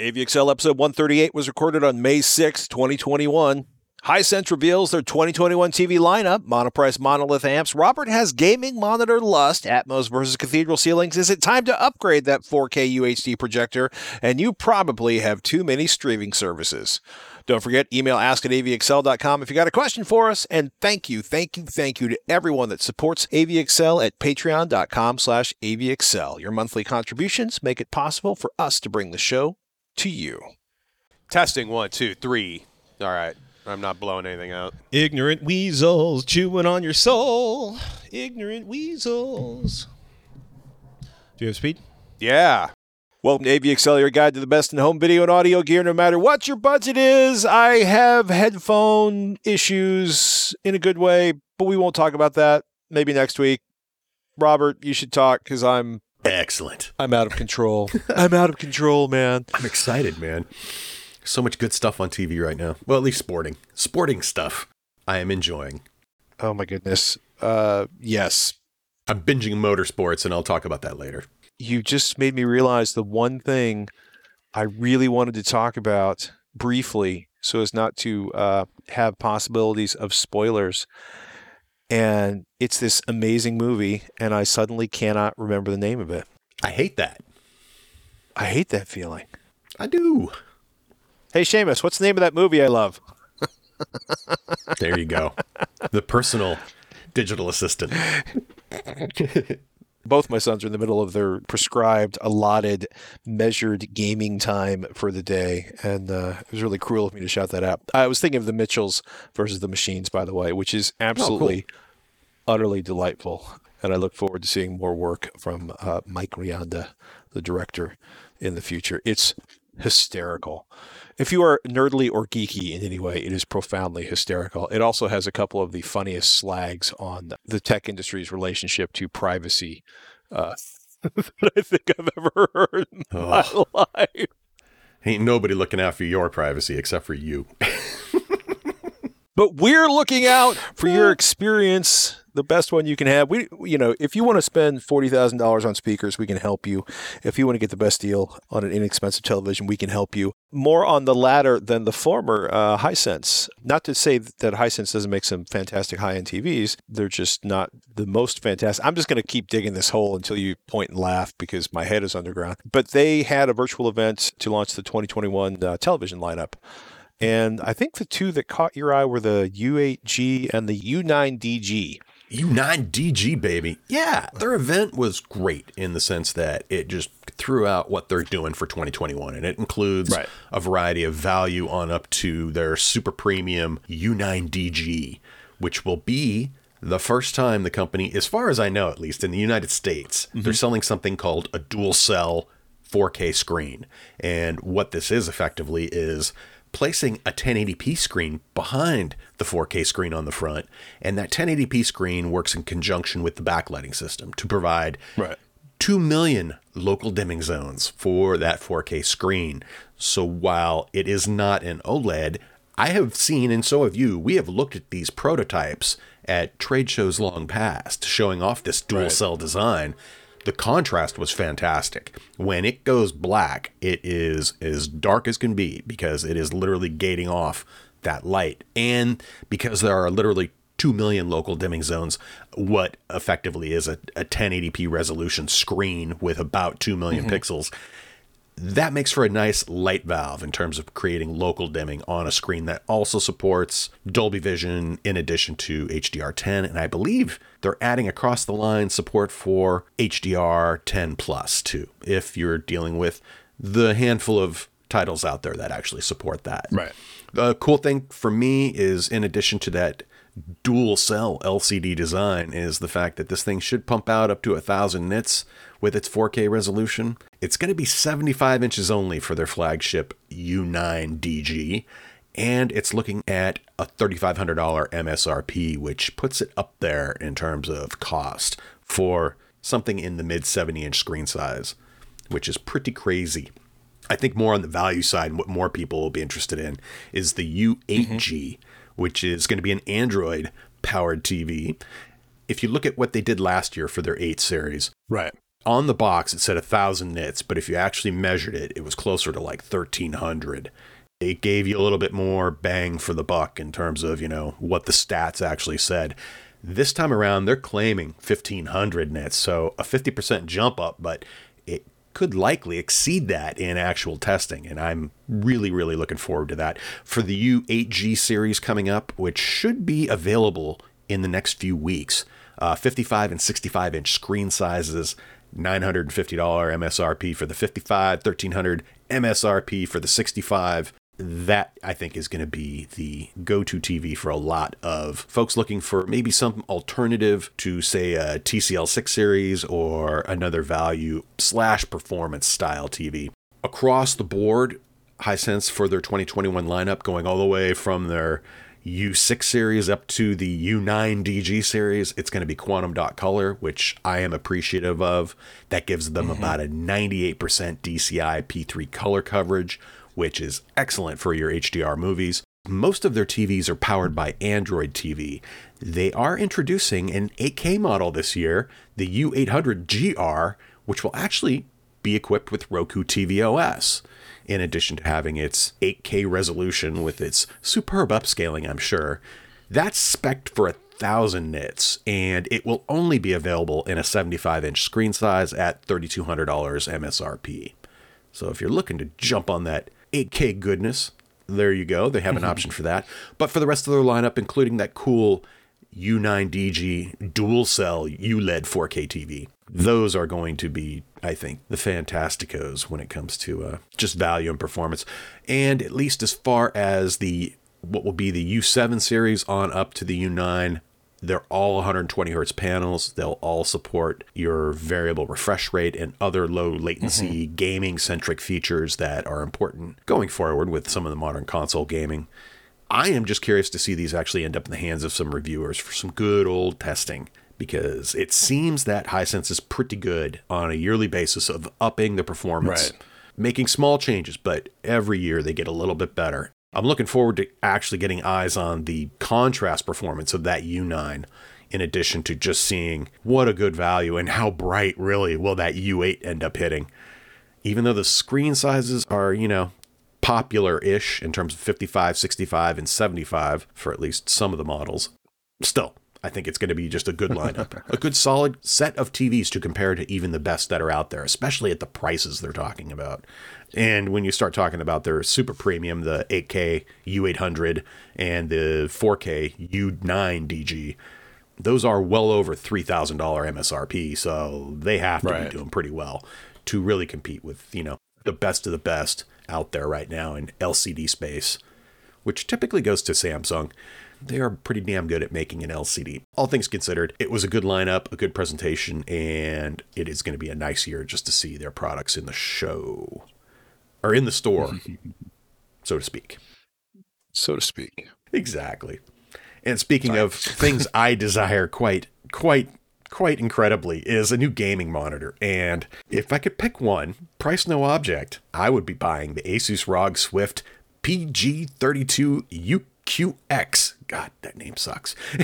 AVXL episode 138 was recorded on May 6, 2021. Hisense reveals their 2021 TV lineup, monoprice monolith amps. Robert has gaming monitor lust, Atmos versus cathedral ceilings. Is it time to upgrade that 4K UHD projector? And you probably have too many streaming services. Don't forget, email ask at avxl.com if you got a question for us. And thank you, thank you, thank you to everyone that supports AVXL at patreon.com slash avxl. Your monthly contributions make it possible for us to bring the show to you. Testing one, two, three. All right. I'm not blowing anything out. Ignorant weasels chewing on your soul. Ignorant weasels. Do you have speed? Yeah. Welcome to AVXL, your guide to the best in home video and audio gear, no matter what your budget is. I have headphone issues in a good way, but we won't talk about that. Maybe next week. Robert, you should talk because I'm Excellent. I'm out of control. I'm out of control, man. I'm excited, man. So much good stuff on TV right now. Well, at least sporting. Sporting stuff. I am enjoying. Oh my goodness. Uh, yes. I'm binging motorsports, and I'll talk about that later. You just made me realize the one thing I really wanted to talk about briefly, so as not to uh, have possibilities of spoilers. And it's this amazing movie, and I suddenly cannot remember the name of it. I hate that. I hate that feeling. I do. Hey, Seamus, what's the name of that movie I love? There you go. the personal digital assistant. both my sons are in the middle of their prescribed, allotted, measured gaming time for the day, and uh, it was really cruel of me to shout that out. I was thinking of the Mitchells versus the Machines, by the way, which is absolutely, utterly delightful, and I look forward to seeing more work from uh, Mike Rianda, the director, in the future. It's hysterical. If you are nerdly or geeky in any way, it is profoundly hysterical. It also has a couple of the funniest slags on the tech industry's relationship to privacy uh, that I think I've ever heard in my life. Ain't nobody looking out for your privacy except for you. But we're looking out for your experience, the best one you can have. We, you know, if you want to spend forty thousand dollars on speakers, we can help you. If you want to get the best deal on an inexpensive television, we can help you. More on the latter than the former, uh, Hisense. Not to say that Hisense doesn't make some fantastic high-end TVs; they're just not the most fantastic. I'm just going to keep digging this hole until you point and laugh because my head is underground. But they had a virtual event to launch the 2021 uh, television lineup. And I think the two that caught your eye were the U8G and the U9DG. U9DG, baby. Yeah, their event was great in the sense that it just threw out what they're doing for 2021. And it includes Right. a variety of value on up to their super premium U9DG, which will be the first time the company, as far as I know, at least in the United States, mm-hmm. they're selling something called a dual cell 4K screen. And what this is effectively is placing a 1080p screen behind the 4K screen on the front. And that 1080p screen works in conjunction with the backlighting system to provide Right. 2 million local dimming zones for that 4K screen. So while it is not an OLED, I have seen, and so have you, we have looked at these prototypes at trade shows long past, showing off this dual Right. cell design. The contrast was fantastic. When it goes black, it is as dark as can be because it is literally gating off that light. And because there are literally 2 million local dimming zones, what effectively is a, a 1080p resolution screen with about 2 million mm-hmm. pixels, that makes for a nice light valve in terms of creating local dimming on a screen that also supports Dolby Vision in addition to HDR10. And I believe they're adding across the line support for HDR10 Plus too, if you're dealing with the handful of titles out there that actually support that. Right. The cool thing for me is, in addition to that dual cell LCD design, is the fact that this thing should pump out up to a thousand nits with its 4K resolution. It's going to be 75 inches only for their flagship U9 DG, and it's looking at a $3,500 MSRP, which puts it up there in terms of cost for something in the mid 70 inch screen size, which is pretty crazy. I think more on the value side, and what more people will be interested in is the U8G, mm-hmm. which is going to be an Android powered TV. If you look at what they did last year for their 8 series, Right. On the box it said 1000 nits but if you actually measured it it was closer to like 1300 it gave you a little bit more bang for the buck in terms of you know what the stats actually said. This time around they're claiming 1500 nits so a 50% jump up but it could likely exceed that in actual testing and i'm really really looking forward to that. For the u8g series coming up which should be available in the next few weeks uh, 55 and 65 inch screen sizes $950 MSRP for the 55, 1300 MSRP for the 65. That I think is going to be the go-to TV for a lot of folks looking for maybe some alternative to say a TCL 6 series or another value slash performance style TV. Across the board, Hisense for their 2021 lineup going all the way from their U6 series up to the U9 DG series, it's going to be quantum dot color, which I am appreciative of. That gives them mm-hmm. about a 98% DCI P3 color coverage, which is excellent for your HDR movies. Most of their TVs are powered by Android TV. They are introducing an 8K model this year, the U800 GR, which will actually be equipped with Roku TV OS in addition to having its 8K resolution with its superb upscaling, I'm sure. That's spec for a thousand nits, and it will only be available in a 75 inch screen size at $3,200 MSRP. So if you're looking to jump on that 8K goodness, there you go. They have an mm-hmm. option for that. But for the rest of their lineup, including that cool U9DG dual cell ULED 4K TV. Those are going to be, I think, the Fantasticos when it comes to uh, just value and performance. And at least as far as the what will be the U7 series on up to the U9, they're all 120 hertz panels. They'll all support your variable refresh rate and other low latency mm-hmm. gaming centric features that are important going forward with some of the modern console gaming. I am just curious to see these actually end up in the hands of some reviewers for some good old testing because it seems that Hisense is pretty good on a yearly basis of upping the performance, right. making small changes, but every year they get a little bit better. I'm looking forward to actually getting eyes on the contrast performance of that U9 in addition to just seeing what a good value and how bright really will that U8 end up hitting. Even though the screen sizes are, you know, popular ish in terms of 55, 65, and 75 for at least some of the models. Still, I think it's going to be just a good lineup, a good solid set of TVs to compare to even the best that are out there, especially at the prices they're talking about. And when you start talking about their super premium, the 8K U800 and the 4K U9 DG, those are well over $3,000 MSRP. So they have to right. be doing pretty well to really compete with, you know, the best of the best out there right now in LCD space, which typically goes to Samsung. They are pretty damn good at making an LCD. All things considered, it was a good lineup, a good presentation, and it is going to be a nice year just to see their products in the show or in the store, so to speak. So to speak. Exactly. And speaking Sorry. of things I desire quite, quite quite incredibly is a new gaming monitor. And if I could pick one, price no object, I would be buying the Asus ROG Swift PG32 UQX. God, that name sucks.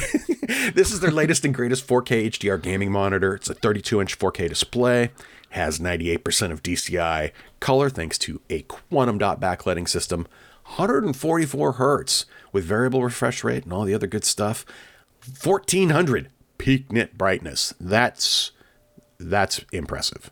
this is their latest and greatest 4K HDR gaming monitor. It's a 32 inch 4K display, has 98% of DCI color thanks to a quantum dot backlighting system, 144 hertz with variable refresh rate and all the other good stuff. 1400 peak nit brightness. That's that's impressive.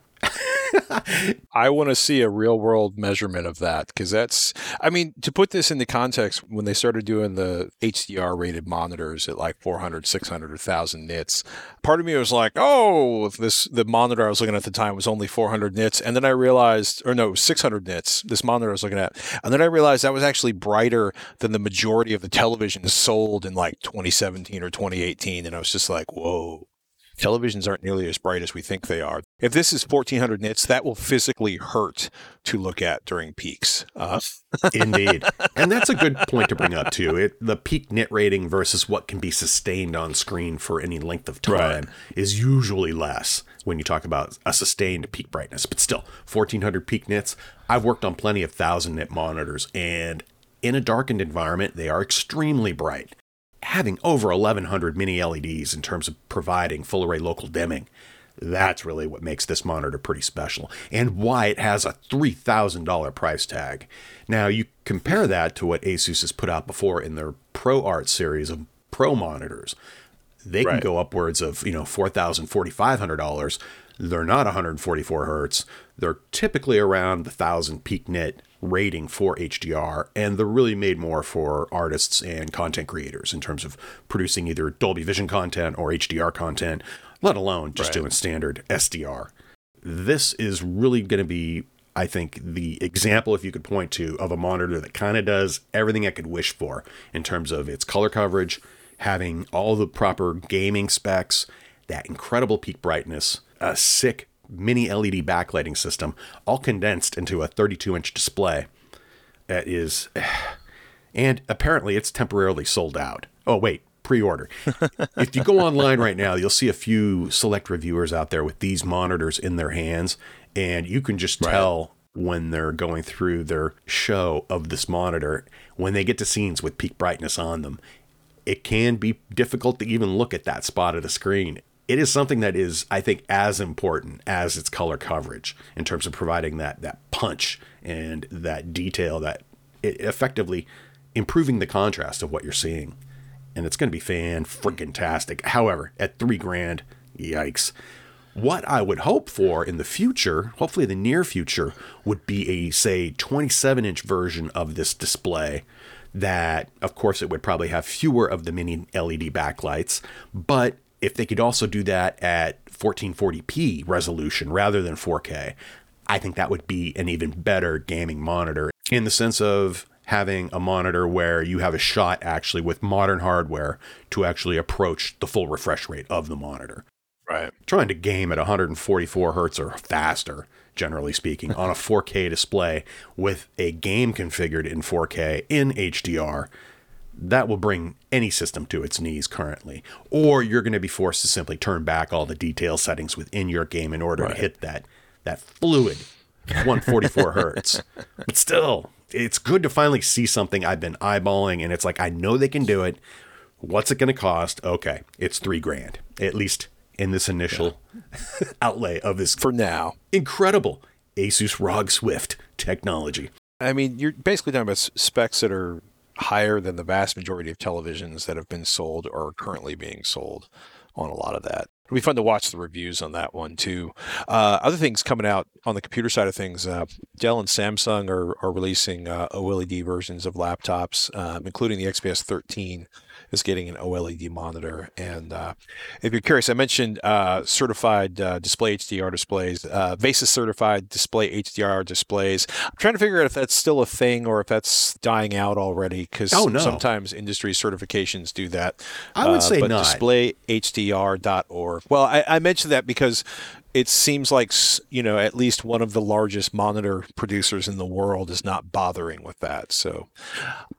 I want to see a real world measurement of that because that's, I mean, to put this into context, when they started doing the HDR rated monitors at like 400, 600, 1000 nits, part of me was like, oh, this, the monitor I was looking at at the time was only 400 nits. And then I realized, or no, 600 nits, this monitor I was looking at. And then I realized that was actually brighter than the majority of the televisions sold in like 2017 or 2018. And I was just like, whoa televisions aren't nearly as bright as we think they are. If this is 1400 nits, that will physically hurt to look at during peaks. Uh, Indeed. And that's a good point to bring up, too. It, the peak nit rating versus what can be sustained on screen for any length of time right. is usually less when you talk about a sustained peak brightness. But still, 1400 peak nits. I've worked on plenty of 1000 nit monitors, and in a darkened environment, they are extremely bright having over 1100 mini LEDs in terms of providing full array local dimming, That's really what makes this monitor pretty special and why it has a $3,000 price tag. Now, you compare that to what Asus has put out before in their Pro Art series of Pro monitors. They can Right. go upwards of, you know, $4,000, $4,500. They're not 144 hertz. They're typically around the 1000 peak nit rating for HDR, and they're really made more for artists and content creators in terms of producing either Dolby Vision content or HDR content, let alone just Right. doing standard SDR. This is really going to be, I think, the example, if you could point to, of a monitor that kind of does everything I could wish for in terms of its color coverage, having all the proper gaming specs, that incredible peak brightness, a sick mini LED backlighting system, all condensed into a 32 inch display. That is, and apparently it's temporarily sold out. Oh, wait, pre order. if you go online right now, you'll see a few select reviewers out there with these monitors in their hands, and you can just tell when they're going through their show of this monitor, when they get to scenes with peak brightness on them, it can be difficult to even look at that spot of the screen. It is something that is, I think, as important as its color coverage in terms of providing that that punch and that detail that it effectively improving the contrast of what you're seeing. And it's going to be fan freaking tastic. However, at three grand, yikes. What I would hope for in the future, hopefully the near future, would be a say 27 inch version of this display that of course it would probably have fewer of the mini LED backlights, but if they could also do that at 1440p resolution rather than 4K, I think that would be an even better gaming monitor in the sense of having a monitor where you have a shot actually with modern hardware to actually approach the full refresh rate of the monitor Right. trying to game at 144 hertz or faster, generally speaking, on a 4K display with a game configured in 4K in HDR, that will bring any system to its knees currently. Or you're going to be forced to simply turn back all the detail settings within your game in order to hit that that fluid 144 hertz. But still, it's good to finally see something I've been eyeballing, and it's like I know they can do it. What's it going to cost? Okay, it's three grand at least in this initial outlay of this For now. incredible Asus ROG Swift technology. I mean, you're basically talking about specs that are higher than the vast majority of televisions that have been sold or are currently being sold on a lot of that. It'll be fun to watch the reviews on that one too. Uh, other things coming out on the computer side of things, uh, Dell and Samsung are, are releasing uh, OLED versions of laptops, um, including the XPS 13 is getting an OLED monitor. And uh, if you're curious, I mentioned uh, certified uh, display HDR displays, uh, VESA certified display HDR displays. I'm trying to figure out if that's still a thing or if that's dying out already because Oh, no. sometimes industry certifications do that. I would Uh, say but not. DisplayHDR.org. Well, I, I mentioned that because it seems like you know at least one of the largest monitor producers in the world is not bothering with that. So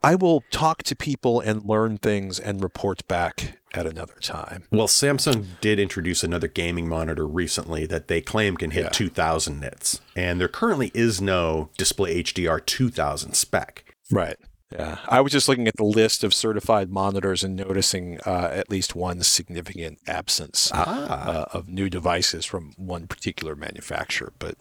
I will talk to people and learn things and report back at another time. Well, Samsung did introduce another gaming monitor recently that they claim can hit Yeah. 2000 nits, and there currently is no Display HDR 2000 spec. Right. Yeah. I was just looking at the list of certified monitors and noticing uh, at least one significant absence Ah. uh, of new devices from one particular manufacturer. But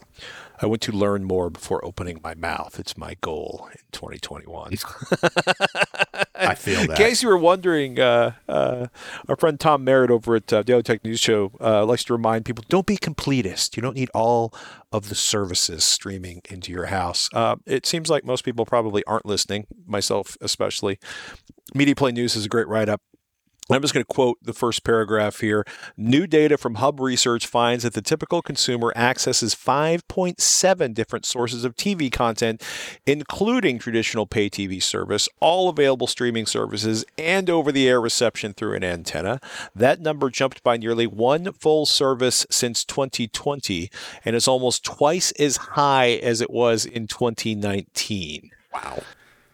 I want to learn more before opening my mouth. It's my goal in 2021. I feel that. In case you were wondering, uh, uh, our friend Tom Merritt over at uh, Daily Tech News Show uh, likes to remind people: don't be completist. You don't need all of the services streaming into your house. Uh, it seems like most people probably aren't listening, myself especially. Media Play News is a great write-up. I'm just going to quote the first paragraph here. New data from Hub Research finds that the typical consumer accesses 5.7 different sources of TV content, including traditional pay TV service, all available streaming services, and over the air reception through an antenna. That number jumped by nearly one full service since 2020 and is almost twice as high as it was in 2019. wow.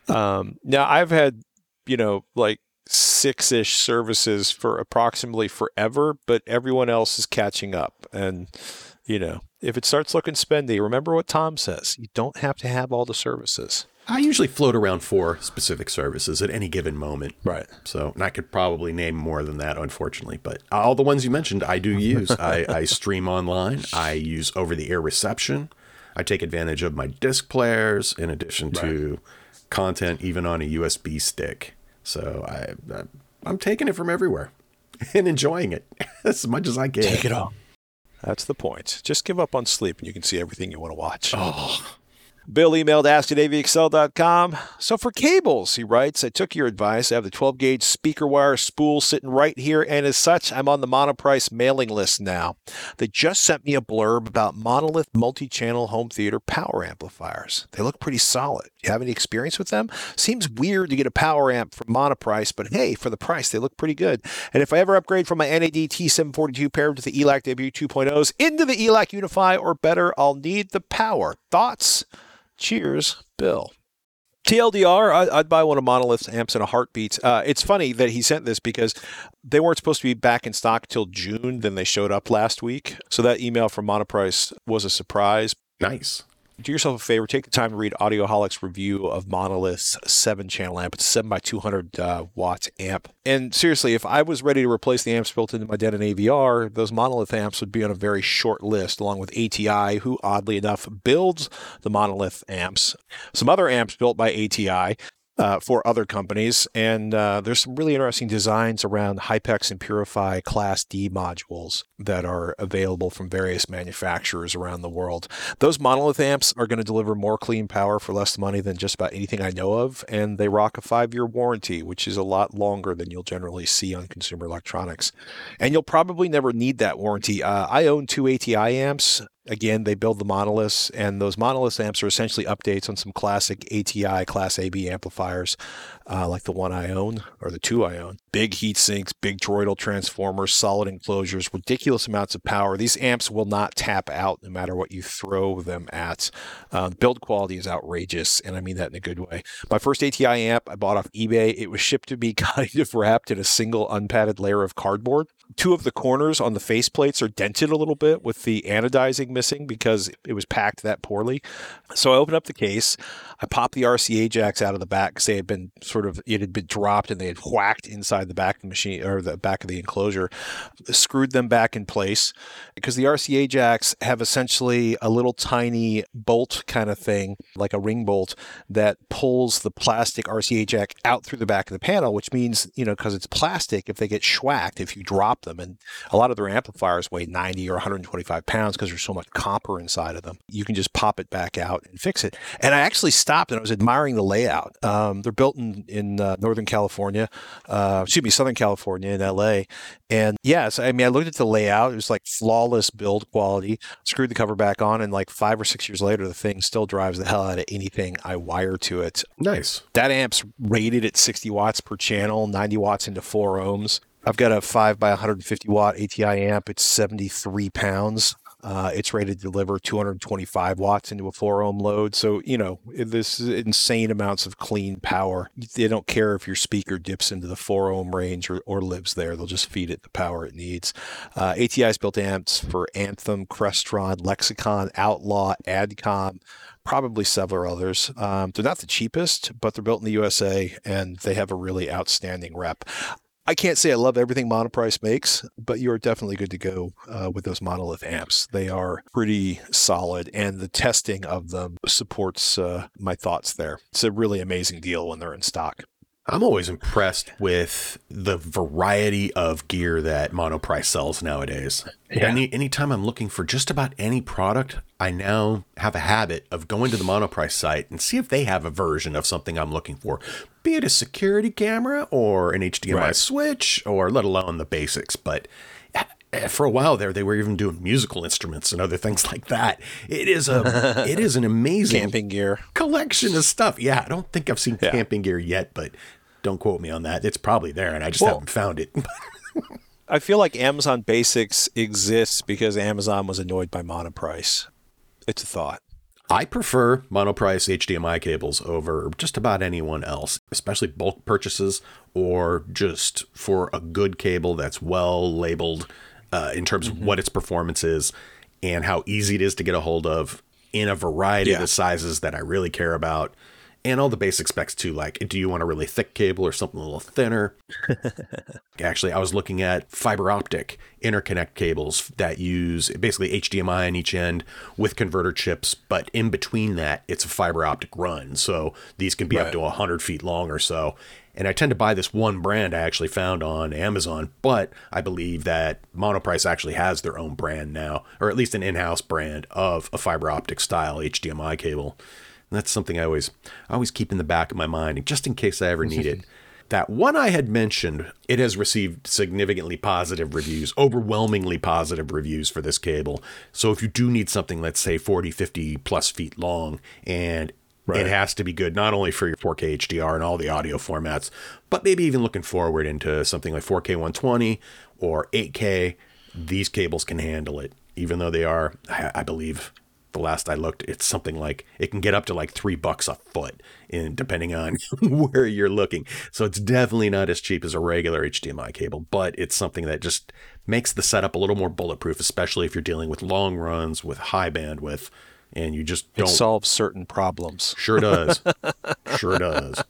Um, now I've had, you know, like six ish services for approximately forever, but everyone else is catching up. And, you know, if it starts looking spendy, remember what Tom says. You don't have to have all the services. I usually float around four specific services at any given moment. Right. So, and I could probably name more than that, unfortunately. But all the ones you mentioned, I do use. I, I stream online. I use over-the-air reception. I take advantage of my disc players in addition to content, even on a USB stick. So I, I I'm taking it from everywhere and enjoying it as much as I can. Take it all. That's the point. Just give up on sleep and you can see everything you want to watch. Oh, Bill emailed ask at avxl.com. So for cables, he writes, I took your advice. I have the 12 gauge speaker wire spool sitting right here, and as such, I'm on the Monoprice mailing list now. They just sent me a blurb about monolith multi channel home theater power amplifiers. They look pretty solid. You have any experience with them? Seems weird to get a power amp from Monoprice, but hey, for the price, they look pretty good. And if I ever upgrade from my NAD T742 paired to the ELAC W2.0s into the ELAC Unify or better, I'll need the power. Thoughts? Cheers, Bill. TLDR, I, I'd buy one of Monolith's amps in a heartbeat. Uh, it's funny that he sent this because they weren't supposed to be back in stock till June. Then they showed up last week. So that email from Monoprice was a surprise. nice. Do yourself a favor, take the time to read Audioholic's review of Monolith's seven channel amp. It's a 7 by 200 uh, watt amp. And seriously, if I was ready to replace the amps built into my Denon AVR, those Monolith amps would be on a very short list, along with ATI, who oddly enough builds the Monolith amps. Some other amps built by ATI. Uh, for other companies, and uh, there's some really interesting designs around Hypex and Purifi Class D modules that are available from various manufacturers around the world. Those monolith amps are going to deliver more clean power for less money than just about anything I know of, and they rock a five year warranty, which is a lot longer than you'll generally see on consumer electronics. And you'll probably never need that warranty. Uh, I own two ATI amps. Again, they build the monoliths, and those monolith amps are essentially updates on some classic ATI Class AB amplifiers, uh, like the one I own or the two I own. Big heat sinks, big toroidal transformers, solid enclosures, ridiculous amounts of power. These amps will not tap out no matter what you throw them at. Uh, build quality is outrageous, and I mean that in a good way. My first ATI amp I bought off eBay. It was shipped to me kind of wrapped in a single unpadded layer of cardboard. Two of the corners on the face plates are dented a little bit with the anodizing missing because it was packed that poorly. So I opened up the case. I popped the RCA jacks out of the back because they had been sort of it had been dropped and they had whacked inside the back of the machine or the back of the enclosure. Screwed them back in place because the RCA jacks have essentially a little tiny bolt kind of thing, like a ring bolt, that pulls the plastic RCA jack out through the back of the panel, which means, you know, because it's plastic, if they get schwacked, if you drop them, and a lot of their amplifiers weigh 90 or 125 pounds because there's so much copper inside of them, you can just pop it back out and fix it. And I actually stopped and I was admiring the layout. Um, they're built in, in uh, Northern California, uh, excuse me, Southern California in LA. And yes, I mean, I looked at the layout. It was like flawless build quality. Screwed the cover back on, and like five or six years later, the thing still drives the hell out of anything I wire to it. Nice. That amp's rated at 60 watts per channel, 90 watts into four ohms. I've got a 5 by 150 watt ATI amp. It's 73 pounds. Uh, it's rated to deliver 225 watts into a 4 ohm load. So, you know, this is insane amounts of clean power. They don't care if your speaker dips into the 4 ohm range or, or lives there. They'll just feed it the power it needs. Uh, ATI's built amps for Anthem, Crestron, Lexicon, Outlaw, Adcom, probably several others. Um, they're not the cheapest, but they're built in the USA and they have a really outstanding rep. I can't say I love everything Monoprice makes, but you are definitely good to go uh, with those monolith amps. They are pretty solid, and the testing of them supports uh, my thoughts there. It's a really amazing deal when they're in stock. I'm always impressed with the variety of gear that Monoprice sells nowadays. Yeah. Any anytime I'm looking for just about any product, I now have a habit of going to the Monoprice site and see if they have a version of something I'm looking for. Be it a security camera or an HDMI Right. switch or let alone the basics, but eh, for a while there they were even doing musical instruments and other things like that. It is a it is an amazing Camping gear. collection of stuff. Yeah, I don't think I've seen Yeah. camping gear yet, but don't quote me on that. It's probably there, and I just Well- haven't found it. I feel like Amazon Basics exists because Amazon was annoyed by Monoprice. It's a thought. I prefer monoprice HDMI cables over just about anyone else, especially bulk purchases or just for a good cable that's well labeled uh, in terms of what its performance is and how easy it is to get a hold of in a variety Yeah. of the sizes that I really care about. And all the basic specs too. Like, do you want a really thick cable or something a little thinner? Actually, I was looking at fiber optic interconnect cables that use basically HDMI on each end with converter chips, but in between that, it's a fiber optic run. So these can be up to 100 feet long or so. And I tend to buy this one brand I actually found on Amazon, but I believe that Monoprice actually has their own brand now, or at least an in-house brand of a fiber optic style HDMI cable. That's something I always I always keep in the back of my mind, just in case I ever need it. That one I had mentioned, it has received significantly positive reviews, overwhelmingly positive reviews for this cable. So if you do need something, let's say 40, 50 plus feet long, and it has to be good not only for your 4K HDR and all the audio formats, but maybe even looking forward into something like 4K 120 or 8K, these cables can handle it, even though they are, I believe, the last I looked, it's something like it can get up to like three bucks a foot, in depending on where you're looking. So it's definitely not as cheap as a regular HDMI cable, but it's something that just makes the setup a little more bulletproof, especially if you're dealing with long runs with high bandwidth, and you just don't. it solves certain problems. sure does, sure does.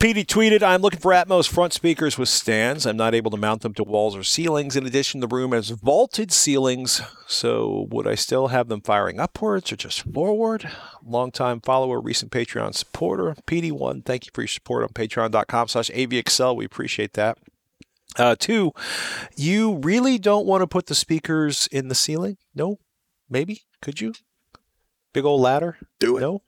Petey tweeted, I'm looking for Atmos front speakers with stands. I'm not able to mount them to walls or ceilings. In addition, the room has vaulted ceilings. So would I still have them firing upwards or just forward? Longtime follower, recent Patreon supporter. PD1, thank you for your support on patreon.com slash avxl. We appreciate that. Uh, two, you really don't want to put the speakers in the ceiling? No? Maybe? Could you? Big old ladder? Do it. No?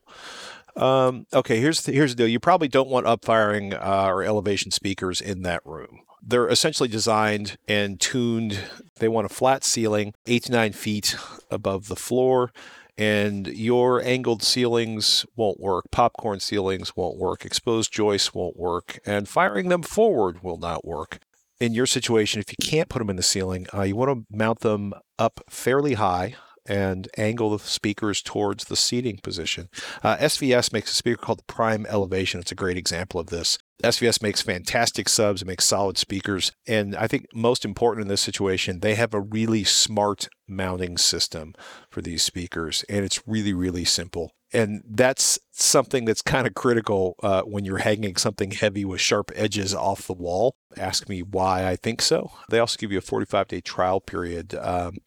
Um, okay, here's the, here's the deal. You probably don't want upfiring uh, or elevation speakers in that room. They're essentially designed and tuned. They want a flat ceiling, eight to nine feet above the floor, and your angled ceilings won't work. Popcorn ceilings won't work. Exposed joists won't work, and firing them forward will not work. In your situation, if you can't put them in the ceiling, uh, you want to mount them up fairly high and angle the speakers towards the seating position. Uh, SVS makes a speaker called the Prime Elevation. It's a great example of this. SVS makes fantastic subs, it makes solid speakers. And I think most important in this situation, they have a really smart mounting system for these speakers. And it's really, really simple. And that's something that's kind of critical uh, when you're hanging something heavy with sharp edges off the wall. Ask me why I think so. They also give you a 45 day trial period, um,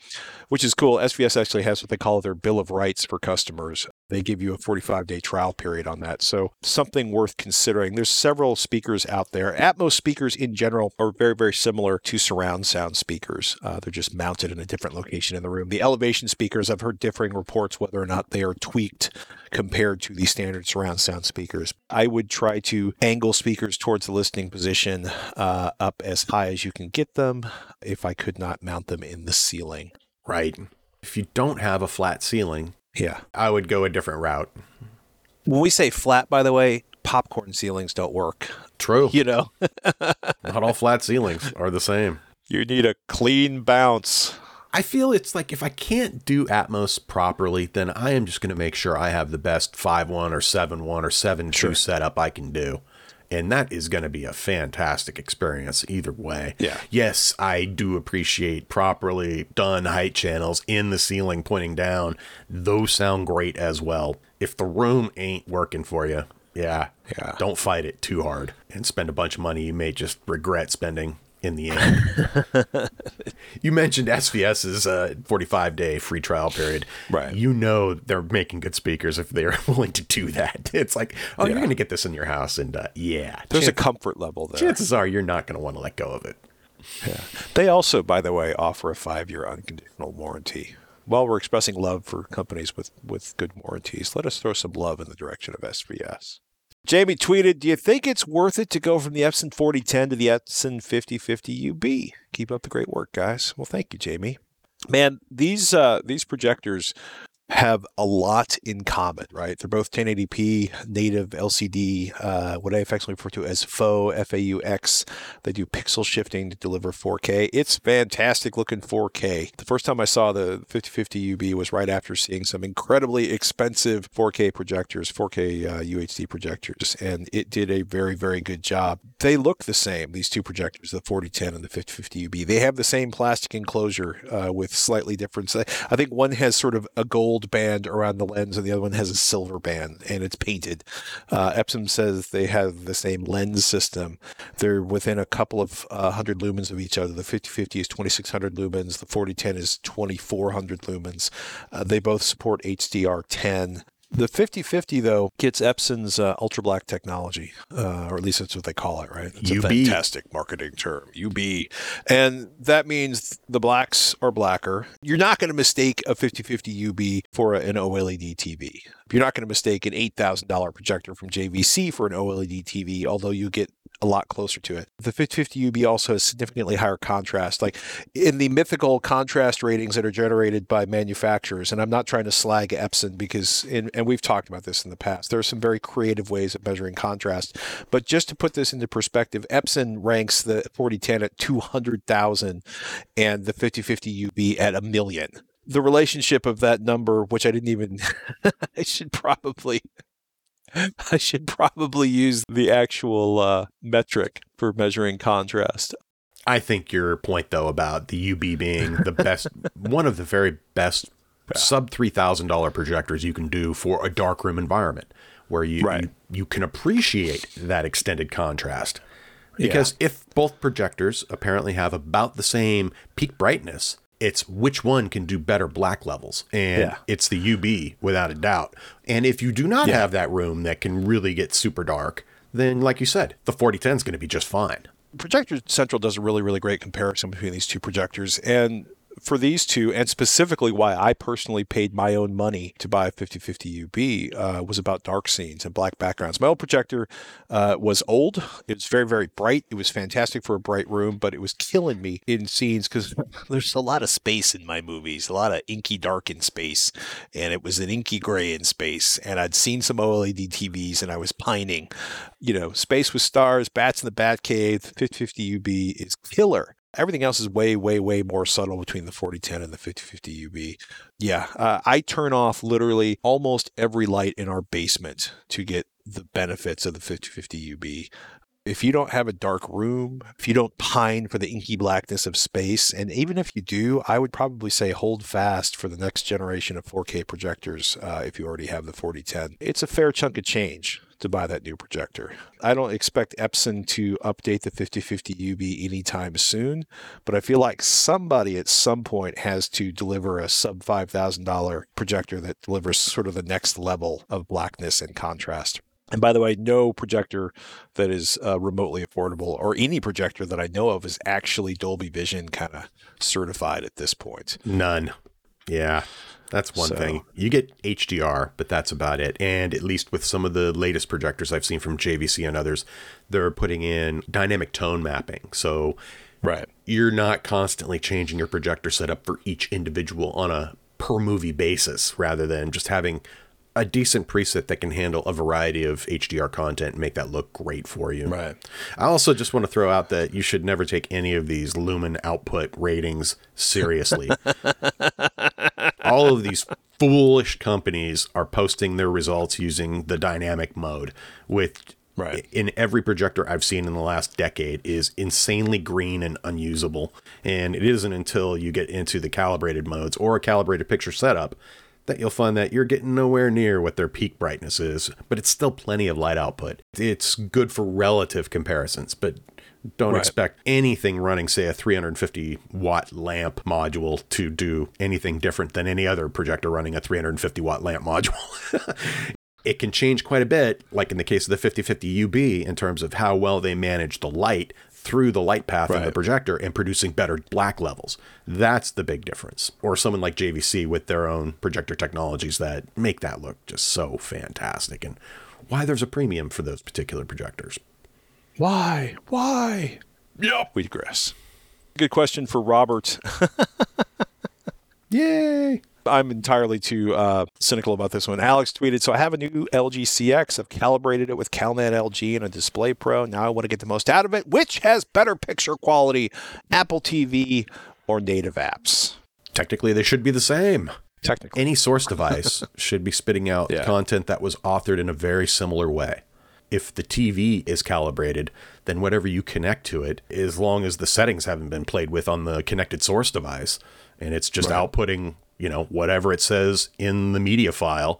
which is cool. SVS actually has what they call their Bill of Rights for customers. They give you a 45 day trial period on that. So, something worth considering. There's several speakers out there. Atmos speakers in general are very, very similar to surround sound speakers. Uh, they're just mounted in a different location in the room. The elevation speakers, I've heard differing reports whether or not they are tweaked compared to the standard surround sound speakers. I would try to angle speakers towards the listening position uh, Uh, up as high as you can get them if I could not mount them in the ceiling. Right. If you don't have a flat ceiling, Yeah. I would go a different route. When we say flat, by the way, popcorn ceilings don't work. True. You know, Not all flat ceilings are the same. you need a clean bounce. I feel it's like if I can't do Atmos properly, then I am just going to make sure I have the best 5 1 or 7 1 or 7 2 setup I can do. And that is going to be a fantastic experience either way. Yeah. Yes, I do appreciate properly done height channels in the ceiling pointing down. Those sound great as well. If the room ain't working for you, yeah, Yeah. don't fight it too hard and spend a bunch of money you may just regret spending in the end. you mentioned SVS's uh, 45 day free trial period. Right. You know they're making good speakers if they're willing to do that. It's like, oh, you're going to get this in your house. And uh, yeah, There's a comfort level there. chances are you're not going to want to let go of it. Yeah. They also, by the way, offer a five year unconditional warranty. While we're expressing love for companies with, with good warranties, let us throw some love in the direction of SVS. Jamie tweeted, Do you think it's worth it to go from the Epson 4010 to the Epson 5050 UB? Keep up the great work, guys. Well, thank you, Jamie. Man, these uh, these projectors have a lot in common, right? They're both 1080p native LCD, uh, what I affectionately refer to as faux FAUX. They do pixel shifting to deliver 4K. It's fantastic looking 4K. The first time I saw the 5050 UB was right after seeing some incredibly expensive 4K projectors, 4K uh, UHD projectors, and it did a very, very good job. They look the same, these two projectors, the 4010 and the 5050 UB. They have the same plastic enclosure uh, with slightly different. I think one has sort of a gold gold band around the lens, and the other one has a silver band, and it's painted. Uh, Epson says they have the same lens system. They're within a couple of uh, hundred lumens of each other. The 5050 is 2600 lumens. The 4010 is 2400 lumens. Uh, they both support HDR10. The 5050 though gets Epson's uh, ultra black technology, uh, or at least that's what they call it, right? It's UB. a fantastic marketing term, UB, and that means the blacks are blacker. You're not going to mistake a 5050 UB for an OLED TV. You're not going to mistake an $8,000 projector from JVC for an OLED TV, although you get a lot closer to it. The 5050 UB also has significantly higher contrast. Like in the mythical contrast ratings that are generated by manufacturers, and I'm not trying to slag Epson because, in, and we've talked about this in the past, there are some very creative ways of measuring contrast. But just to put this into perspective, Epson ranks the 4010 at 200,000 and the 5050 UB at a million. The relationship of that number, which I didn't even, I should probably I should probably use the actual uh, metric for measuring contrast. I think your point though about the UB being the best, one of the very best sub three thousand dollar projectors you can do for a darkroom environment, where you, Right. you you can appreciate that extended contrast. Because if both projectors apparently have about the same peak brightness, it's which one can do better black levels, and Yeah. it's the UB without a doubt. And if you do not have that room that can really get super dark, then like you said, the 4010 is going to be just fine. Projector Central does a really, really great comparison between these two projectors. And for these two, and specifically why I personally paid my own money to buy a 5050 UB, uh, was about dark scenes and black backgrounds. My old projector uh, was old. It was very, very bright. It was fantastic for a bright room, but it was killing me in scenes because there's a lot of space in my movies, a lot of inky dark in space. And it was an inky gray in space. And I'd seen some OLED TVs and I was pining. You know, space with stars, bats in the Bat Batcave, 5050 UB is killer. Everything else is way, way, way more subtle between the 4010 and the 5050 UB. Yeah, uh, I turn off literally almost every light in our basement to get the benefits of the 5050 UB. If you don't have a dark room, if you don't pine for the inky blackness of space, and even if you do, I would probably say hold fast for the next generation of 4K projectors uh, if you already have the 4010. It's a fair chunk of change to buy that new projector. I don't expect Epson to update the 5050 UB anytime soon, but I feel like somebody at some point has to deliver a sub $5,000 projector that delivers sort of the next level of blackness and contrast. And by the way, no projector that is uh, remotely affordable or any projector that I know of is actually Dolby Vision kind of certified at this point. None. Yeah. That's one So- thing. You get HDR, but that's about it. And at least with some of the latest projectors I've seen from JVC and others, they're putting in dynamic tone mapping. So Right. you're not constantly changing your projector setup for each individual on a per movie basis rather than just having a decent preset that can handle a variety of HDR content and make that look great for you. Right. I also just want to throw out that you should never take any of these lumen output ratings seriously. All of these foolish companies are posting their results using the dynamic mode, with Right. in every projector I've seen in the last decade is insanely green and unusable. And it isn't until you get into the calibrated modes or a calibrated picture setup that you'll find that you're getting nowhere near what their peak brightness is, but it's still plenty of light output. It's good for relative comparisons, but don't Right. expect anything running, say, a 350 watt lamp module to do anything different than any other projector running a 350 watt lamp module. it can change quite a bit, like in the case of the 5050 UB, in terms of how well they manage the light through the light path in the projector and producing better black levels. That's the big difference. Or someone like JVC with their own projector technologies that make that look just so fantastic and why there's a premium for those particular projectors. Why? Why? Yep. We digress. Good question for Robert. Yay! I'm entirely too uh, cynical about this one. Alex tweeted, so I have a new LG CX. I've calibrated it with Calman LG and a Display Pro. Now I want to get the most out of it. Which has better picture quality, Apple TV or native apps? Technically, they should be the same. Technically. Any source device should be spitting out Yeah. content that was authored in a very similar way. If the TV is calibrated, then whatever you connect to it, as long as the settings haven't been played with on the connected source device, and it's just Right. outputting you know, whatever it says in the media file,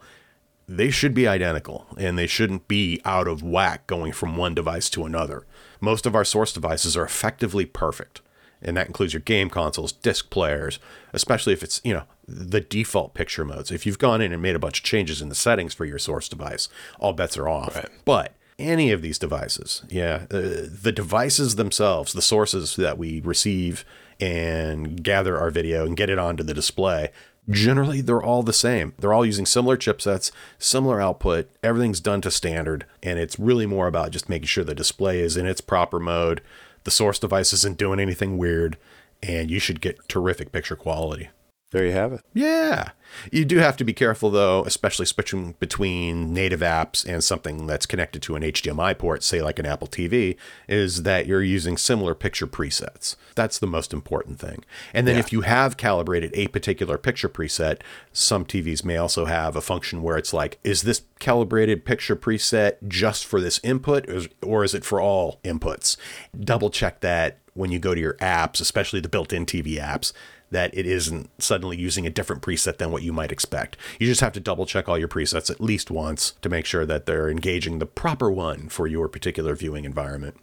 they should be identical and they shouldn't be out of whack going from one device to another. Most of our source devices are effectively perfect. And that includes your game consoles, disc players, especially if it's, you know, the default picture modes. If you've gone in and made a bunch of changes in the settings for your source device, all bets are off. But any of these devices, yeah, uh, the devices themselves, the sources that we receive and gather our video and get it onto the display, generally they're all the same. They're all using similar chipsets, similar output, everything's done to standard, and it's really more about just making sure the display is in its proper mode, the source device isn't doing anything weird, and you should get terrific picture quality. There you have it. Yeah. You do have to be careful, though, especially switching between native apps and something that's connected to an HDMI port, say like an Apple TV, is that you're using similar picture presets. That's the most important thing. And then Yeah. if you have calibrated a particular picture preset, some TVs may also have a function where it's like, is this calibrated picture preset just for this input, or is, it for all inputs? Double check that when you go to your apps, especially the built in TV apps that it isn't suddenly using a different preset than what you might expect. You just have to double check all your presets at least once to make sure that they're engaging the proper one for your particular viewing environment.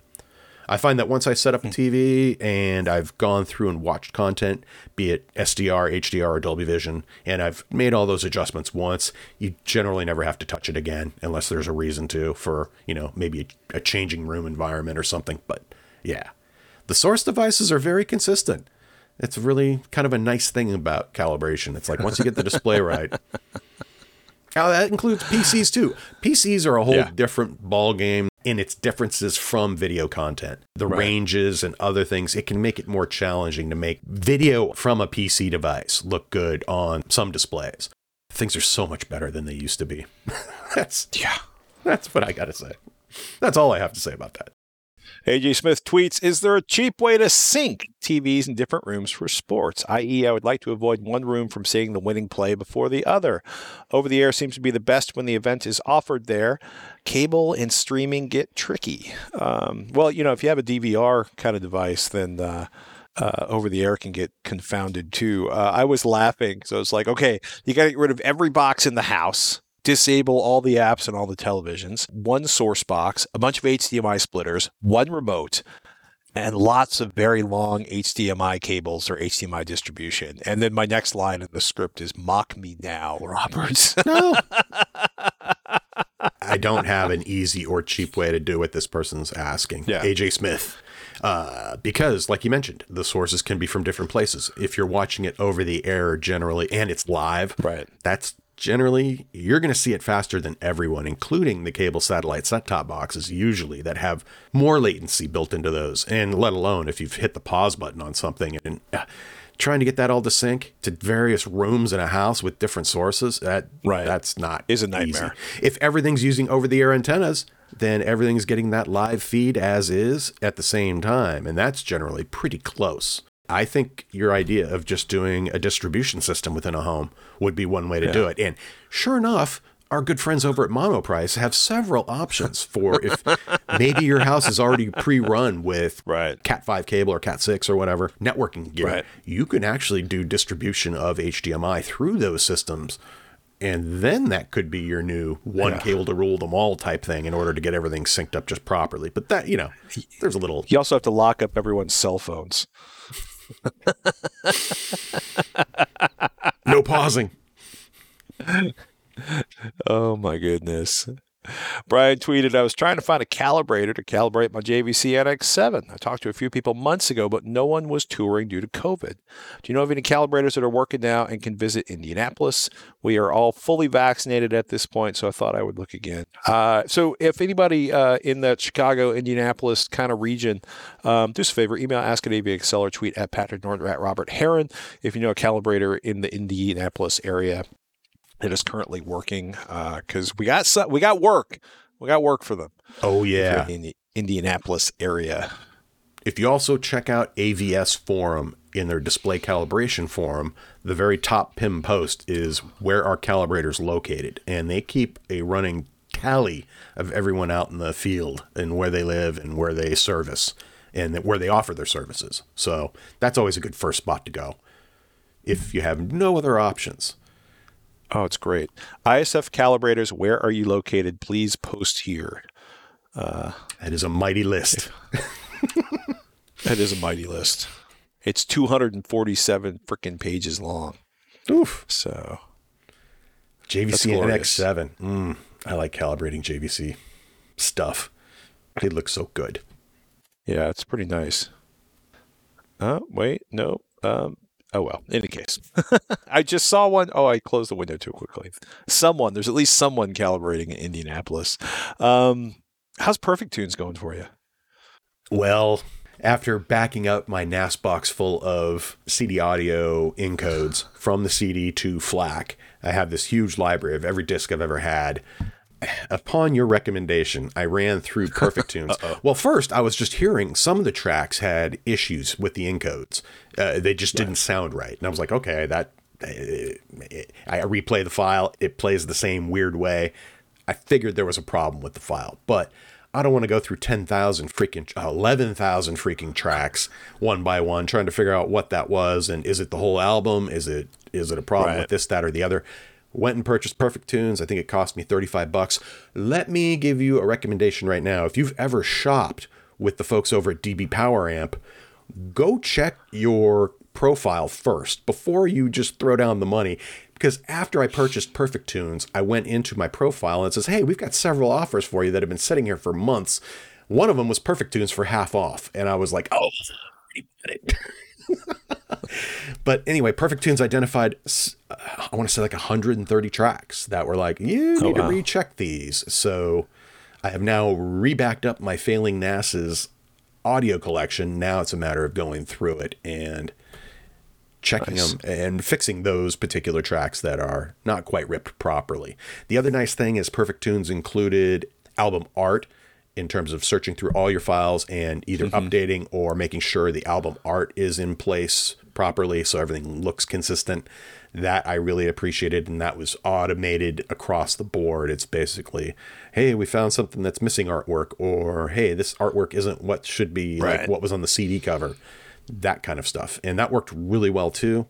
I find that once I set up a TV and I've gone through and watched content, be it SDR, HDR, or Dolby Vision, and I've made all those adjustments once, you generally never have to touch it again unless there's a reason to for, you know, maybe a, a changing room environment or something. But yeah, the source devices are very consistent. It's really kind of a nice thing about calibration. It's like once you get the display right. Now that includes PCs too. PCs are a whole Yeah. different ball game in its differences from video content. The ranges and other things, it can make it more challenging to make video from a PC device look good on some displays. Things are so much better than they used to be. that's Yeah. that's what I got to say. That's all I have to say about that. AJ Smith tweets Is there a cheap way to sync TVs in different rooms for sports? I.e., I would like to avoid one room from seeing the winning play before the other. Over the air seems to be the best when the event is offered there. Cable and streaming get tricky. Um, well, you know, if you have a DVR kind of device, then. Uh, uh, over the air can get confounded too. Uh, I was laughing, so it's like, okay, you got to get rid of every box in the house, disable all the apps and all the televisions, one source box, a bunch of HDMI splitters, one remote, and lots of very long HDMI cables or HDMI distribution. And then my next line in the script is "Mock me now, Roberts." No. I don't have an easy or cheap way to do what this person's asking. Yeah. AJ Smith. Uh, because, like you mentioned, the sources can be from different places. If you're watching it over the air generally and it's live, Right. that's generally, you're going to see it faster than everyone, including the cable satellite set top boxes, usually that have more latency built into those. And let alone if you've hit the pause button on something and uh, trying to get that all to sync to various rooms in a house with different sources, that Right. that's not Is a nightmare. easy. If everything's using over the air antennas, then everything's getting that live feed as is at the same time. And that's generally pretty close. I think your idea of just doing a distribution system within a home would be one way to do it. And sure enough, our good friends over at Monoprice have several options for if maybe your house is already pre-run with Right. Cat 5 cable or Cat 6 or whatever networking gear. Right. You can actually do distribution of HDMI through those systems. And then that could be your new one Yeah. cable to rule them all type thing in order to get everything synced up just properly. But that, you know, there's a little You also have to lock up everyone's cell phones. No pausing. Oh my goodness. Brian tweeted, I was trying to find a calibrator to calibrate my JVC NX7. I talked to a few people months ago, but no one was touring due to COVID. Do you know of any calibrators that are working now and can visit Indianapolis? We are all fully vaccinated at this point, so I thought I would look again. Uh, so if anybody uh, in that Chicago, Indianapolis kind of region, um, do us a favor, email Ask at AVXL or tweet at Patrick Norton or at Robert Heron if you know a calibrator in the Indianapolis area that is currently working uh, because we got some, we got work we got work for them Oh, yeah. in the Indianapolis area. If you also check out AVS Forum in their display calibration forum, the very top pin post is where our calibrators located, and they keep a running tally of everyone out in the field and where they live and where they service and where they offer their services. So that's always a good first spot to go. if you have no other options. Oh, it's great. ISF calibrators, where are you located? Please post here. That is a mighty list. That is a mighty list. It's 247 freaking pages long. Oof. So, JVC and glorious. NX7. Mm, I like calibrating JVC stuff. They look so good. yeah, it's pretty nice. Oh, wait, no. Um, oh, well, in any case. I just saw one. Oh, I closed the window too quickly. Someone, there's at least someone calibrating in Indianapolis. Um, how's Perfect Tunes going for you? Well, after backing up my NAS box full of CD audio encodes from the CD to FLAC, I have this huge library of every disc I've ever had. Upon your recommendation, I ran through Perfect Tunes. well, first, I was just hearing some of the tracks had issues with the encodes. Uh, they just didn't sound right. And I was like, okay, that. I replay the file, it plays the same weird way. I figured there was a problem with the file, but I don't want to go through 10,000 freaking, uh, 11,000 freaking tracks one by one, trying to figure out what that was. And is it the whole album? Is it, is it a problem Right. with this, that, or the other? Went and purchased Perfect Tunes. I think it cost me 35 bucks. Let me give you a recommendation right now. If you've ever shopped with the folks over at dBpoweramp, go check your profile first before you just throw down the money. Because after I purchased Perfect Tunes, I went into my profile and it says, Hey, we've got several offers for you that have been sitting here for months. One of them was Perfect Tunes for half off. And I was like, Oh, I it." but anyway, Perfect Tunes identified, uh, I want to say like 130 tracks that were like, you need wow. to recheck these. So I have now rebacked up my failing NAS's audio collection. Now it's a matter of going through it and checking Nice. them and fixing those particular tracks that are not quite ripped properly. The other nice thing is Perfect Tunes included album art in terms of searching through all your files and either mm-hmm. updating or making sure the album art is in place properly so everything looks consistent. That I really appreciated, and that was automated across the board. It's basically, hey, we found something that's missing artwork, or hey, this artwork isn't what should be like what was on the CD cover that kind of stuff. And that worked really well too.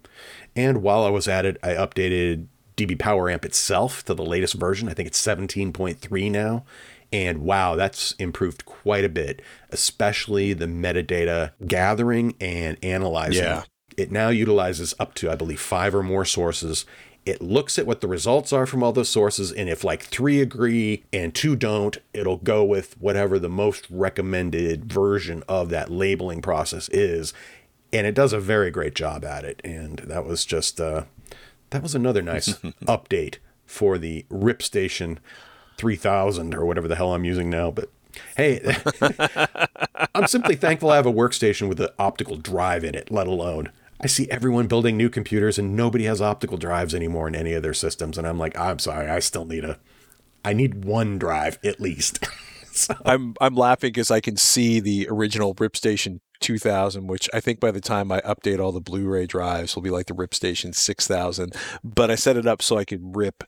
And while I was at it, I updated dBpoweramp itself to the latest version. I think it's 17.3 now. And wow, that's improved quite a bit, especially the metadata gathering and analyzing. Yeah. It now utilizes up to, I believe, five or more sources. It looks at what the results are from all those sources, and if like three agree and two don't, it'll go with whatever the most recommended version of that labeling process is. And it does a very great job at it. And that was just uh, that was another nice update for the RipStation 3000 or whatever the hell I'm using now. But hey, I'm simply thankful I have a workstation with an optical drive in it, let alone. I see everyone building new computers and nobody has optical drives anymore in any of their systems. And I'm like, I'm sorry, I still need a, I need one drive at least. so, I'm I'm laughing because I can see the original RipStation 2000, which I think by the time I update all the Blu-ray drives will be like the RipStation 6000. But I set it up so I could rip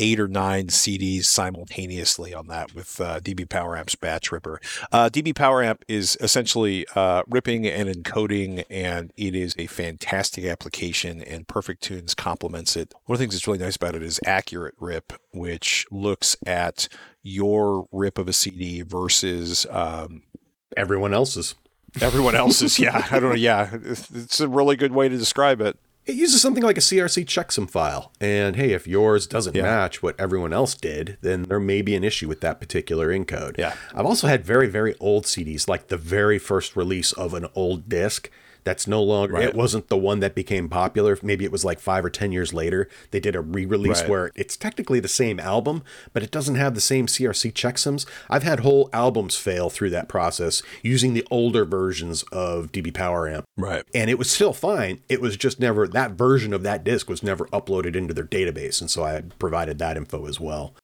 eight or nine CDs simultaneously on that with uh, dBpoweramp's batch ripper. Uh, dBpoweramp is essentially uh, ripping and encoding, and it is a fantastic application. And Perfect Tunes complements it. One of the things that's really nice about it is AccurateRip, which looks at your rip of a CD versus um, everyone else's. everyone else's. yeah, I don't know. Yeah, it's it's a really good way to describe it. It uses something like a CRC checksum file. And hey, if yours doesn't Yeah. match what everyone else did, then there may be an issue with that particular encode. Yeah. I've also had very, very old CDs, like the very first release of an old disc that's no longer, Right. it wasn't the one that became popular. Maybe it was like five or 10 years later. They did a re release Right. where it's technically the same album, but it doesn't have the same CRC checksums. I've had whole albums fail through that process using the older versions of dBpoweramp Right. and it was still fine. It was just never that version of that disc was never uploaded into their database, and so I provided that info as well.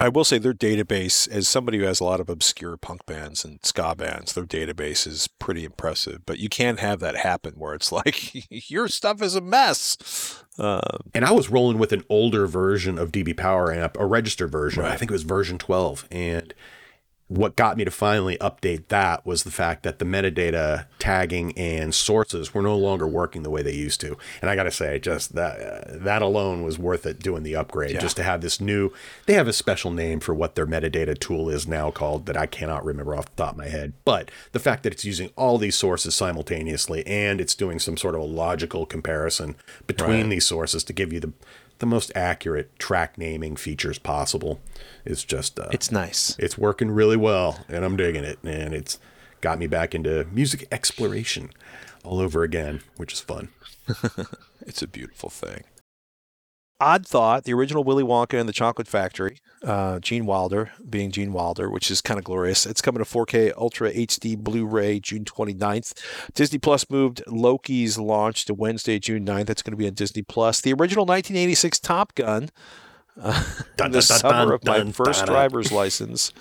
I will say their database, as somebody who has a lot of obscure punk bands and ska bands, their database is pretty impressive. But you can't have that happen where it's like your stuff is a mess. Uh, And I was rolling with an older version of dBpoweramp, a registered version. I think it was version 12, and what got me to finally update that was the fact that the metadata tagging and sources were no longer working the way they used to. And I got to say, just that uh, that alone was worth it doing the upgrade. Yeah. Just to have this new, they have a special name for what their metadata tool is now called that I cannot remember off the top of my head. But the fact that it's using all these sources simultaneously and it's doing some sort of a logical comparison between Right. these sources to give you the the most accurate track naming features possible is just uh, It's nice. it's working really well and i'm digging it and it's got me back into music exploration all over again which is fun It's a beautiful thing. Odd Thought, the original Willy Wonka and the Chocolate Factory, uh, Gene Wilder being Gene Wilder, which is kind of glorious. It's coming to 4K Ultra HD Blu ray June 29th. Disney Plus moved Loki's launch to Wednesday, June 9th. That's going to be on Disney Plus. The original 1986 Top Gun. Uh, Dun, the dun, summer dun, of my first driver's license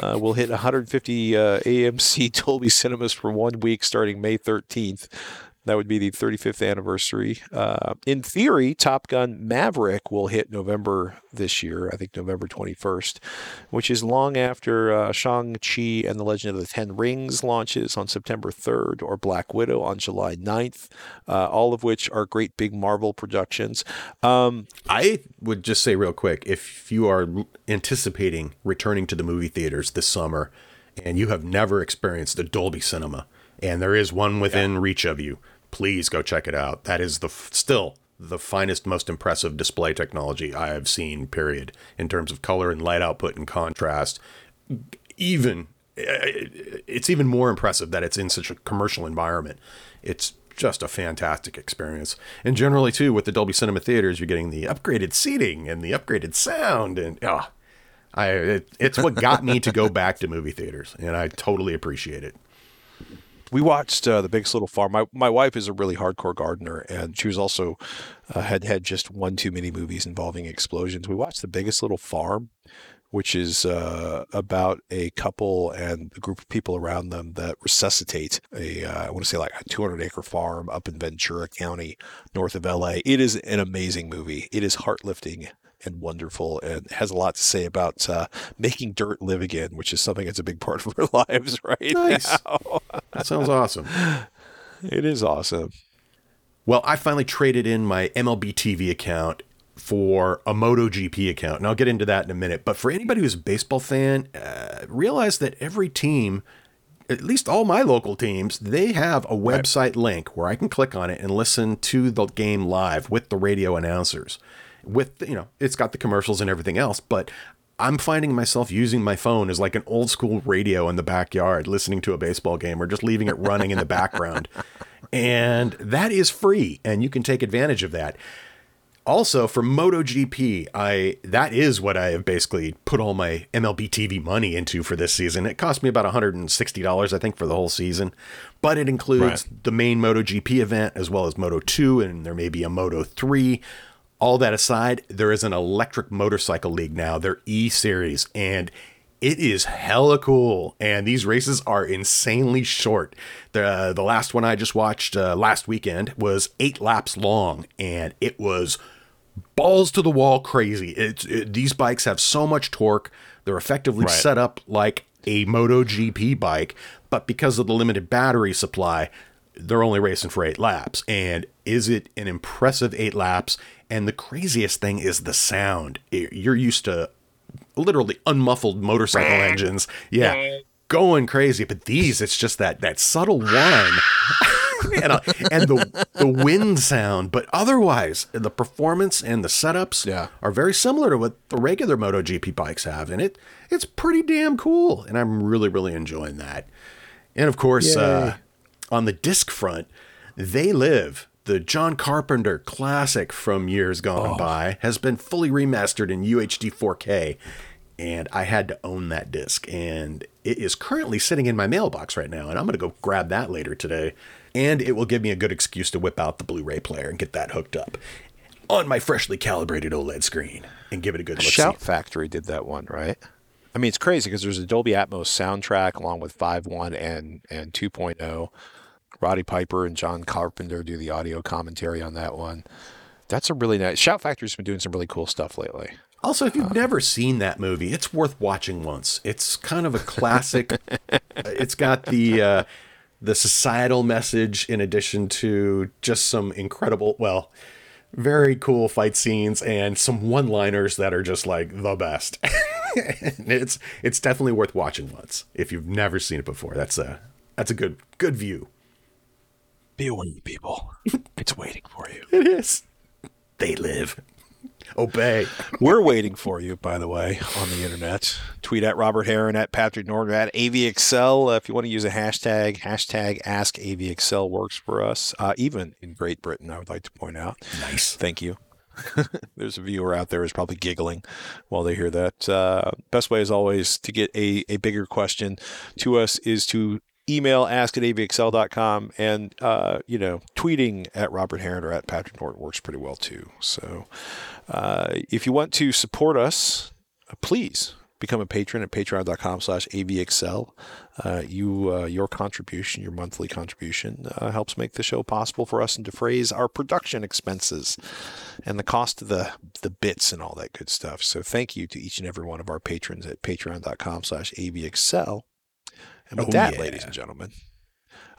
uh, will hit 150 uh, AMC Dolby Cinemas for one week starting May 13th. That would be the 35th anniversary. Uh, in theory, Top Gun Maverick will hit November this year, I think November 21st, which is long after uh, Shang-Chi and the Legend of the Ten Rings launches on September 3rd or Black Widow on July 9th, uh, all of which are great big Marvel productions. Um, i would just say real quick if you are anticipating returning to the movie theaters this summer and you have never experienced a dolby cinema and there is one within reach of you please go check it out that is the still the finest most impressive display technology i have seen period in terms of color and light output and contrast even eh, eh, eh, it's even more impressive that it's in such a commercial environment. It's just a fantastic experience. And generally too, with the Dolby Cinema theaters, you're getting the upgraded seating and the upgraded sound, and oh, I it, it's what got me to go back to movie theaters, and I totally appreciate it. We watched uh, the Biggest Little Farm. My my wife is a really hardcore gardener, and she was also uh, had had just one too many movies involving explosions. We watched the Biggest Little Farm, which is uh, about a couple and a group of people around them that resuscitate a uh, I want to say like a 200 acre farm up in Ventura County, north of LA. It is an amazing movie. It is heart lifting. And wonderful, and has a lot to say about uh, making dirt live again, which is something that's a big part of our lives right Nice. now. That sounds awesome. It is awesome. Well, I finally traded in my MLB TV account for a MotoGP account, and I'll get into that in a minute. But for anybody who's a baseball fan, uh, realize that every team, at least all my local teams, they have a website link where I can click on it and listen to the game live with the radio announcers. With you know, it's got the commercials and everything else, but I'm finding myself using my phone as like an old school radio in the backyard, listening to a baseball game or just leaving it running in the background. And that is free, and you can take advantage of that. Also, for MotoGP, I that is what I have basically put all my MLB TV money into for this season. It cost me about $160, I think, for the whole season. But it includes the main MotoGP event as well as Moto 2, and there may be a Moto 3. All that aside, there is an electric motorcycle league now, their E series, and it is hella cool. And these races are insanely short. The the last one I just watched uh, last weekend was eight laps long, and it was balls to the wall crazy. It's it, these bikes have so much torque. They're effectively Right. set up like a MotoGP bike, but because of the limited battery supply, they're only racing for eight laps. And is it an impressive eight laps? And the craziest thing is the sound. You're used to literally unmuffled motorcycle engines. Yeah. Going crazy, but these it's just that that subtle whine and, uh, and the the wind sound, but otherwise the performance and the setups Yeah. are very similar to what the regular MotoGP bikes have, and it it's pretty damn cool, and I'm really really enjoying that. And of course, uh, on the disc front, they live. The John Carpenter classic from years gone oh. by has been fully remastered in UHD 4K, and I had to own that disc. And it is currently sitting in my mailbox right now, and I'm going to go grab that later today. And it will give me a good excuse to whip out the Blu ray player and get that hooked up on my freshly calibrated OLED screen and give it a good look. Shout Factory did that one, right? I mean, it's crazy because there's a Dolby Atmos soundtrack along with 5.1 and and 2.0. Roddy Piper and John Carpenter do the audio commentary on that one. That's a really nice. Shout Factory's been doing some really cool stuff lately. Also, if you've never seen that movie, it's worth watching once. It's kind of a classic. it's got the uh, the societal message in addition to just some incredible, well, very cool fight scenes and some one-liners that are just like the best. it's it's definitely worth watching once if you've never seen it before. That's a that's a good good view. Be aware, people. It's waiting for you. It is. They live. Obey. We're waiting for you, by the way, on the internet. Tweet at Robert Heron, at Patrick Norton, at AVXL. Uh, if you want to use a hashtag, hashtag Ask AskAVXL works for us, uh, even in Great Britain, I would like to point out. Nice. Thank you. There's a viewer out there who's probably giggling while they hear that. Uh, best way, as always, to get a, a bigger question to us is to email ask at avxl.com and uh, you know tweeting at robert heron or at patrick norton works pretty well too. So uh, if you want to support us uh, please become a patron at patreon.com slash avxl. Uh, you uh, your contribution your monthly contribution uh, helps make the show possible for us and defrays our production expenses and the cost of the the bits and all that good stuff. So thank you to each and every one of our patrons at patreon.com slash avxl and with Oh, that, yeah. ladies and gentlemen,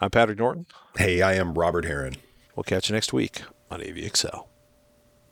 I'm Patrick Norton. Hey, I am Robert Heron. We'll catch you next week on AVXL.